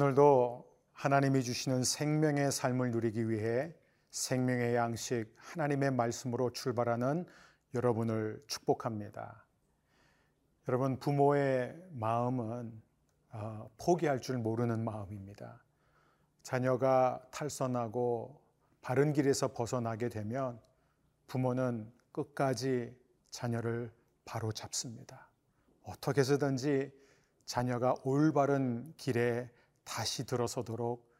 오늘도 하나님이 주시는 생명의 삶을 누리기 위해 생명의 양식 하나님의 말씀으로 출발하는 여러분을 축복합니다. 여러분 부모의 마음은 어, 포기할 줄 모르는 마음입니다. 자녀가 탈선하고 바른 길에서 벗어나게 되면 부모는 끝까지 자녀를 바로 잡습니다. 어떻게 해서든지 자녀가 올바른 길에 다시 들어서도록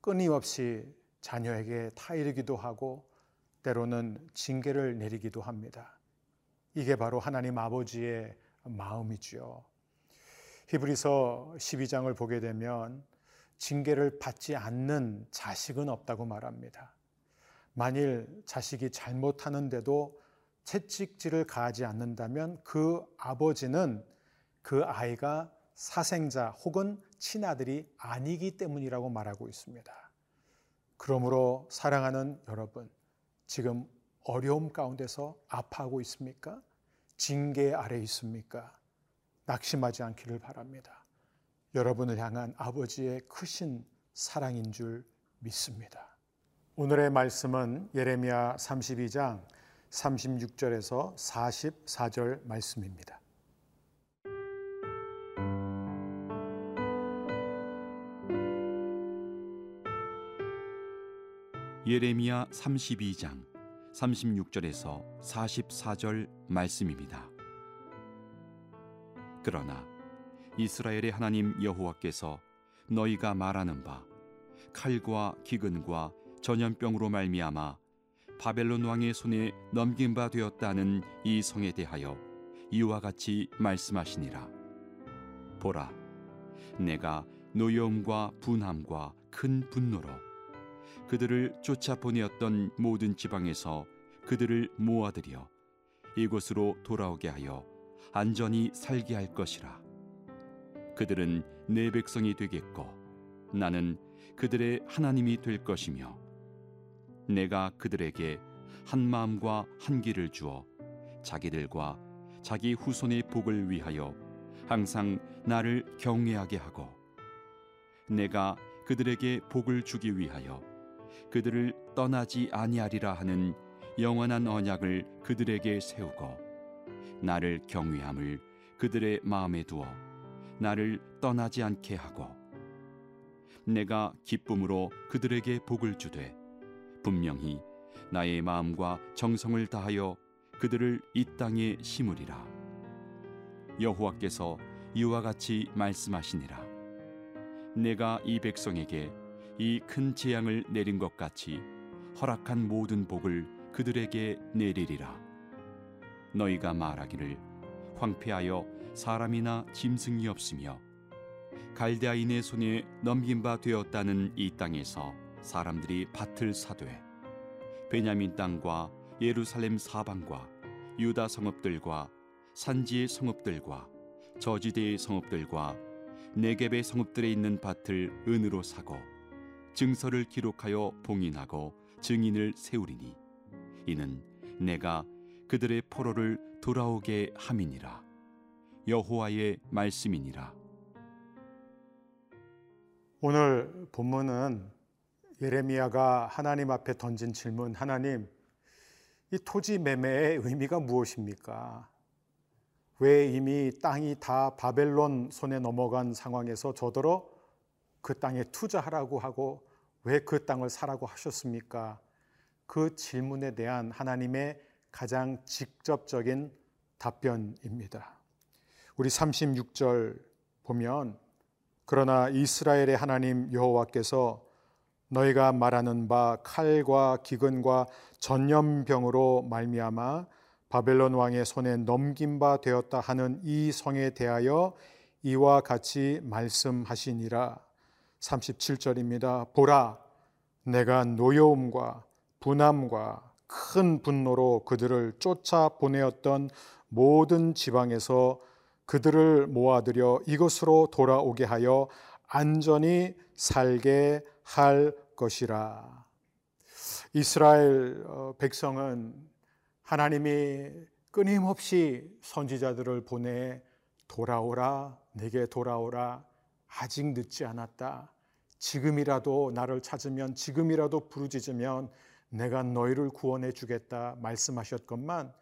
끊임없이 자녀에게 타이르기도 하고 때로는 징계를 내리기도 합니다. 이게 바로 하나님 아버지의 마음이지요. 히브리서 12장을 보게 되면 징계를 받지 않는 자식은 없다고 말합니다. 만일 자식이 잘못하는데도 채찍질을 가하지 않는다면 그 아버지는 그 아이가 사생자 혹은 친아들이 아니기 때문이라고 말하고 있습니다. 그러므로 사랑하는 여러분, 지금 어려움 가운데서 아파하고 있습니까? 징계 아래 있습니까? 낙심하지 않기를 바랍니다. 여러분을 향한 아버지의 크신 사랑인 줄 믿습니다. 오늘의 말씀은 예레미야 32장 36절에서 44절 말씀입니다. 예레미야 32장 36절에서 44절 말씀입니다. 그러나 이스라엘의 하나님 여호와께서 너희가 말하는 바 칼과 기근과 전염병으로 말미암아 바벨론 왕의 손에 넘긴 바 되었다는 이 성에 대하여 이와 같이 말씀하시니라 보라 내가 노여움과 분함과 큰 분노로 그들을 쫓아 보내었던 모든 지방에서 그들을 모아들여 이곳으로 돌아오게 하여 안전히 살게 할 것이라. 그들은 내 백성이 되겠고 나는 그들의 하나님이 될 것이며 내가 그들에게 한 마음과 한 길을 주어 자기들과 자기 후손의 복을 위하여 항상 나를 경외하게 하고 내가 그들에게 복을 주기 위하여 그들을 떠나지 아니하리라 하는 영원한 언약을 그들에게 세우고 나를 경외함을 그들의 마음에 두어 나를 떠나지 않게 하고 내가 기쁨으로 그들에게 복을 주되 분명히 나의 마음과 정성을 다하여 그들을 이 땅에 심으리라. 여호와께서 이와 같이 말씀하시니라. 내가 이 백성에게 이 큰 재앙을 내린 것 같이 허락한 모든 복을 그들에게 내리리라. 너희가 말하기를 황폐하여 사람이나 짐승이 없으며 갈대아인의 손에 넘긴 바 되었다는 이 땅에서 사람들이 밭을 사되 베냐민 땅과 예루살렘 사방과 유다 성읍들과 산지의 성읍들과 저지대의 성읍들과 네겝의 성읍들에 있는 밭을 은으로 사고 증서를 기록하여 봉인하고 증인을 세우리니 이는 내가 그들의 포로를 돌아오게 함이니라 여호와의 말씀이니라 오늘 본문은 예레미야가 하나님 앞에 던진 질문 하나님 이 토지 매매의 의미가 무엇입니까? 왜 이미 땅이 다 바벨론 손에 넘어간 상황에서 저더러 그 땅에 투자하라고 하고 왜 그 땅을 사라고 하셨습니까? 그 질문에 대한 하나님의 가장 직접적인 답변입니다. 우리 36절 보면 그러나 이스라엘의 하나님 여호와께서 너희가 말하는 바 칼과 기근과 전염병으로 말미암아 바벨론 왕의 손에 넘긴 바 되었다 하는 이 성에 대하여 이와 같이 말씀하시니라 37절입니다. 보라, 내가 노여움과 분함과 큰 분노로 그들을 쫓아 보내었던 모든 지방에서 그들을 모아들여 이것으로 돌아오게 하여 안전히 살게 할 것이라. 이스라엘 어, 백성은 하나님이 끊임없이 선지자들을 보내 돌아오라, 내게 돌아오라, 아직 늦지 않았다. 지금이라도 나를 찾으면 지금이라도 부르짖으면 내가 너희를 구원해 주겠다 말씀하셨건만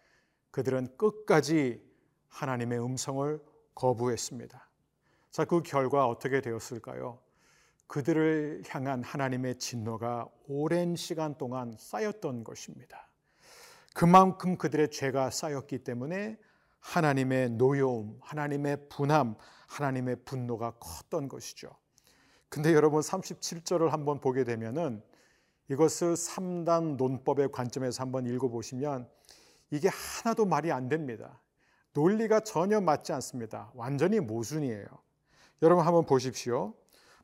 그들은 끝까지 하나님의 음성을 거부했습니다. 자, 그 결과 어떻게 되었을까요? 그들을 향한 하나님의 진노가 오랜 시간 동안 쌓였던 것입니다. 그만큼 그들의 죄가 쌓였기 때문에 하나님의 노여움, 하나님의 분함, 하나님의 분노가 컸던 것이죠. 근데 여러분 37절을 한번 보게 되면은 이것을 3단 논법의 관점에서 한번 읽어 보시면 이게 하나도 말이 안 됩니다. 논리가 전혀 맞지 않습니다. 완전히 모순이에요. 여러분 한번 보십시오.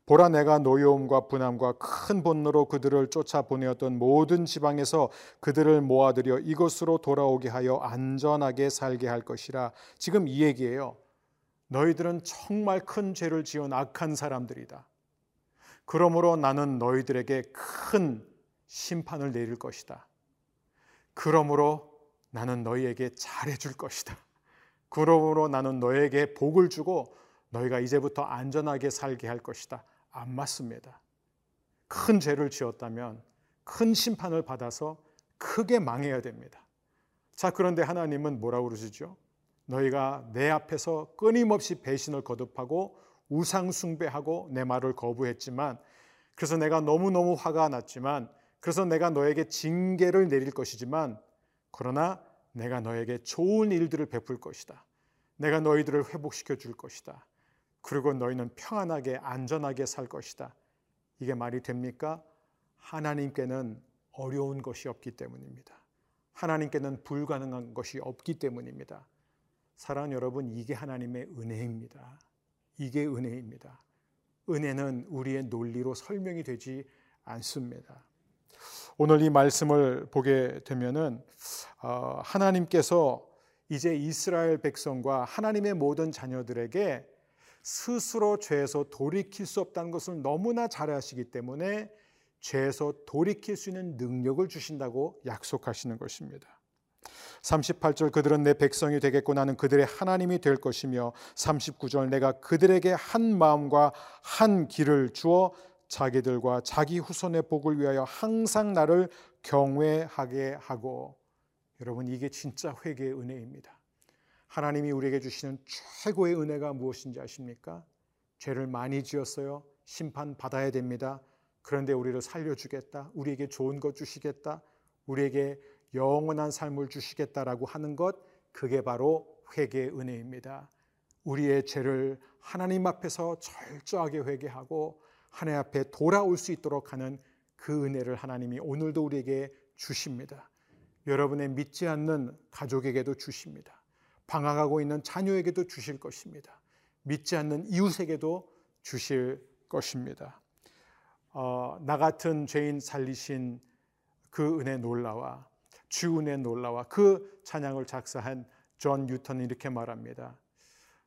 보라 내가 노여움과 분함과 큰 분노로 그들을 쫓아 보내었던 모든 지방에서 그들을 모아들여 이곳으로 돌아오게 하여 안전하게 살게 할 것이라. 지금 이 얘기예요. 너희들은 정말 큰 죄를 지은 악한 사람들이다. 그러므로 나는 너희들에게 큰 심판을 내릴 것이다. 그러므로 나는 너희에게 잘해줄 것이다. 그러므로 나는 너에게 복을 주고 너희가 이제부터 안전하게 살게 할 것이다. 안 맞습니다. 큰 죄를 지었다면 큰 심판을 받아서 크게 망해야 됩니다. 자, 그런데 하나님은 뭐라고 그러시죠? 너희가 내 앞에서 끊임없이 배신을 거듭하고 우상 숭배하고 내 말을 거부했지만 그래서 내가 너무너무 화가 났지만 그래서 내가 너에게 징계를 내릴 것이지만 그러나 내가 너에게 좋은 일들을 베풀 것이다. 내가 너희들을 회복시켜 줄 것이다. 그리고 너희는 평안하게 안전하게 살 것이다. 이게 말이 됩니까? 하나님께는 어려운 것이 없기 때문입니다. 하나님께는 불가능한 것이 없기 때문입니다. 사랑 여러분, 이게 하나님의 은혜입니다. 이게 은혜입니다. 은혜는 우리의 논리로 설명이 되지 않습니다. 오늘 이 말씀을 보게 되면은 어, 하나님께서 이제 이스라엘 백성과 하나님의 모든 자녀들에게 스스로 죄에서 돌이킬 수 없다는 것을 너무나 잘 아시기 때문에 죄에서 돌이킬 수 있는 능력을 주신다고 약속하시는 것입니다. 38절 그들은 내 백성이 되겠고 나는 그들의 하나님이 될 것이며 39절 내가 그들에게 한 마음과 한 길을 주어 자기들과 자기 후손의 복을 위하여 항상 나를 경외하게 하고 여러분 이게 진짜 회개의 은혜입니다. 하나님이 우리에게 주시는 최고의 은혜가 무엇인지 아십니까? 죄를 많이 지었어요. 심판 받아야 됩니다. 그런데 우리를 살려주겠다. 우리에게 좋은 것 주시겠다. 우리에게 영원한 삶을 주시겠다라고 하는 것, 그게 바로 회개의 은혜입니다. 우리의 죄를 하나님 앞에서 철저하게 회개하고 하나님 앞에 돌아올 수 있도록 하는 그 은혜를 하나님이 오늘도 우리에게 주십니다. 여러분의 믿지 않는 가족에게도 주십니다. 방황하고 있는 자녀에게도 주실 것입니다. 믿지 않는 이웃에게도 주실 것입니다. 어, 나 같은 죄인 살리신 그 은혜 놀라와 주 은혜 놀라와 그 찬양을 작사한 존 뉴턴은 이렇게 말합니다.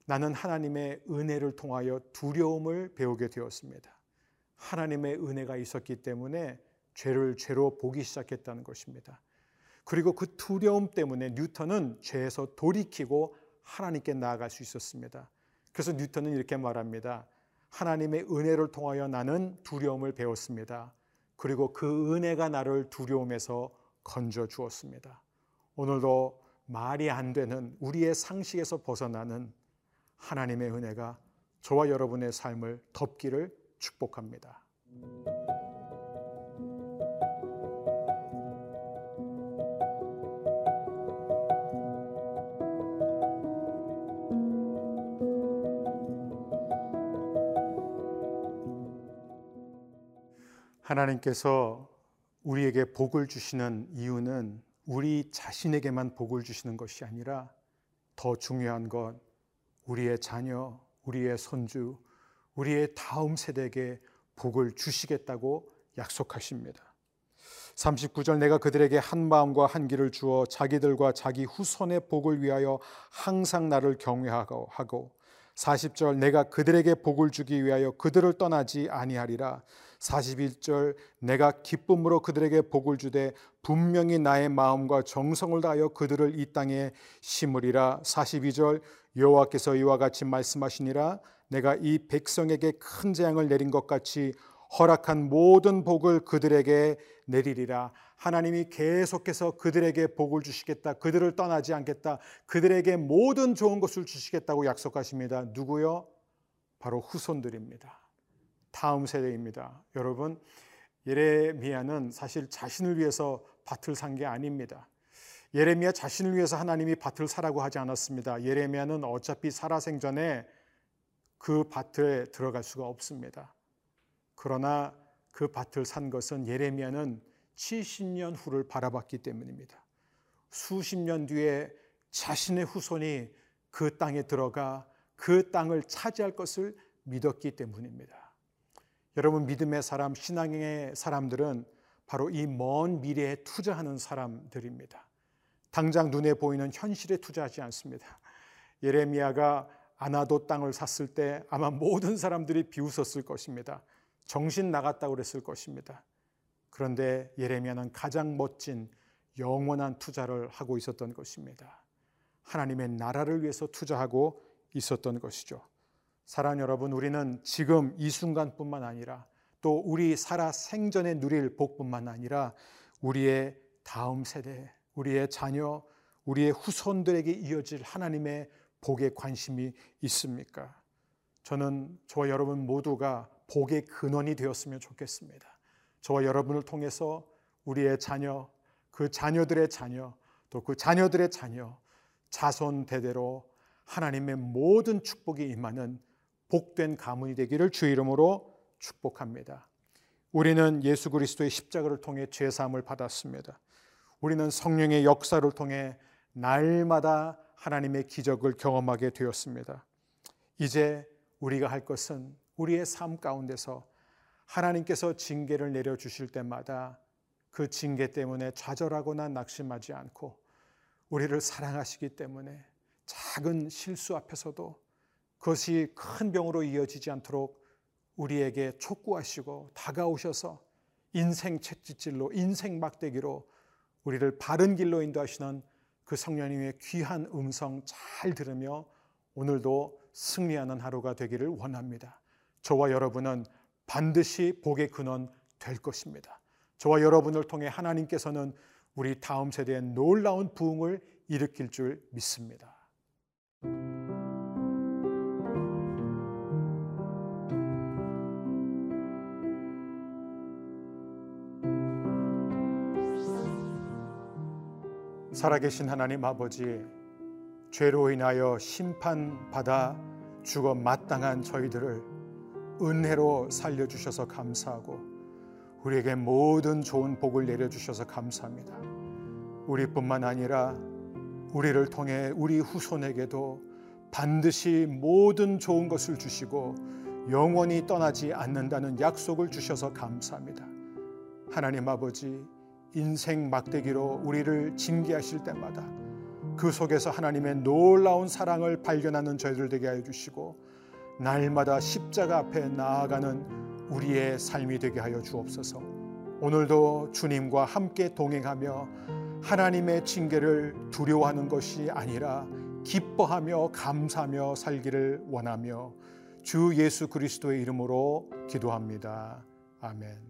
나는 하나님의 은혜를 통하여 두려움을 배우게 되었습니다. 하나님의 은혜가 있었기 때문에 죄를 죄로 보기 시작했다는 것입니다. 그리고 그 두려움 때문에 뉴턴은 죄에서 돌이키고 하나님께 나아갈 수 있었습니다. 그래서 뉴턴은 이렇게 말합니다. 하나님의 은혜를 통하여 나는 두려움을 배웠습니다. 그리고 그 은혜가 나를 두려움에서 건져 주었습니다. 오늘도 말이 안 되는 우리의 상식에서 벗어나는 하나님의 은혜가 저와 여러분의 삶을 덮기를 축복합니다. 하나님께서 우리에게 복을 주시는 이유는 우리 자신에게만 복을 주시는 것이 아니라 더 중요한 건 우리의 자녀, 우리의 손주, 우리의 다음 세대에게 복을 주시겠다고 약속하십니다. 39절 내가 그들에게 한 마음과 한 길을 주어 자기들과 자기 후손의 복을 위하여 항상 나를 경외하고 하고 40절 내가 그들에게 복을 주기 위하여 그들을 떠나지 아니하리라 41절 내가 기쁨으로 그들에게 복을 주되 분명히 나의 마음과 정성을 다하여 그들을 이 땅에 심으리라 42절 여호와께서 이와 같이 말씀하시니라 내가 이 백성에게 큰 재앙을 내린 것 같이 허락한 모든 복을 그들에게 내리리라. 하나님이 계속해서 그들에게 복을 주시겠다. 그들을 떠나지 않겠다. 그들에게 모든 좋은 것을 주시겠다고 약속하십니다. 누구요? 바로 후손들입니다. 다음 세대입니다. 여러분, 예레미야는 사실 자신을 위해서 밭을 산 게 아닙니다. 예레미야 자신을 위해서 하나님이 밭을 사라고 하지 않았습니다. 예레미야는 어차피 살아생전에 그 밭에 들어갈 수가 없습니다. 그러나 그 밭을 산 것은 예레미야는 70년 후를 바라봤기 때문입니다. 수십 년 뒤에 자신의 후손이 그 땅에 들어가 그 땅을 차지할 것을 믿었기 때문입니다. 여러분 믿음의 사람, 신앙의 사람들은 바로 이 먼 미래에 투자하는 사람들입니다. 당장 눈에 보이는 현실에 투자하지 않습니다. 예레미야가 아나도 땅을 샀을 때 아마 모든 사람들이 비웃었을 것입니다. 정신 나갔다고 그랬을 것입니다. 그런데 예레미야는 가장 멋진 영원한 투자를 하고 있었던 것입니다. 하나님의 나라를 위해서 투자하고 있었던 것이죠. 사랑 여러분, 우리는 지금 이 순간뿐만 아니라 또 우리 살아 생전에 누릴 복뿐만 아니라 우리의 다음 세대, 우리의 자녀, 우리의 후손들에게 이어질 하나님의 복에 관심이 있습니까? 저는 저와 여러분 모두가 복의 근원이 되었으면 좋겠습니다. 저와 여러분을 통해서 우리의 자녀, 그 자녀들의 자녀, 또 그 자녀들의 자녀, 자손 대대로 하나님의 모든 축복이 임하는 복된 가문이 되기를 주 이름으로 축복합니다. 우리는 예수 그리스도의 십자가를 통해 죄 사함을 받았습니다. 우리는 성령의 역사를 통해 날마다 하나님의 기적을 경험하게 되었습니다. 이제 우리가 할 것은 우리의 삶 가운데서 하나님께서 징계를 내려 주실 때마다 그 징계 때문에 좌절하거나 낙심하지 않고 우리를 사랑하시기 때문에 작은 실수 앞에서도 그것이 큰 병으로 이어지지 않도록 우리에게 촉구하시고 다가오셔서 인생 채찍질로 인생 막대기로 우리를 바른 길로 인도하시는 그 성령님의 귀한 음성 잘 들으며 오늘도 승리하는 하루가 되기를 원합니다. 저와 여러분은 반드시 복의 근원 될 것입니다. 저와 여러분을 통해 하나님께서는 우리 다음 세대에 놀라운 부흥을 일으킬 줄 믿습니다. 살아계신 하나님 아버지, 죄로 인하여 심판받아 죽어 마땅한 저희들을 은혜로 살려주셔서 감사하고 우리에게 모든 좋은 복을 내려주셔서 감사합니다. 우리뿐만 아니라 우리를 통해 우리 후손에게도 반드시 모든 좋은 것을 주시고 영원히 떠나지 않는다는 약속을 주셔서 감사합니다. 하나님 아버지, 인생 막대기로 우리를 징계하실 때마다 그 속에서 하나님의 놀라운 사랑을 발견하는 저희들 되게 하여 주시고 날마다 십자가 앞에 나아가는 우리의 삶이 되게 하여 주옵소서. 오늘도 주님과 함께 동행하며 하나님의 징계를 두려워하는 것이 아니라 기뻐하며 감사하며 살기를 원하며 주 예수 그리스도의 이름으로 기도합니다. 아멘.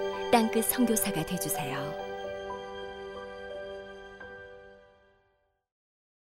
땅끝 성교사가 되주세요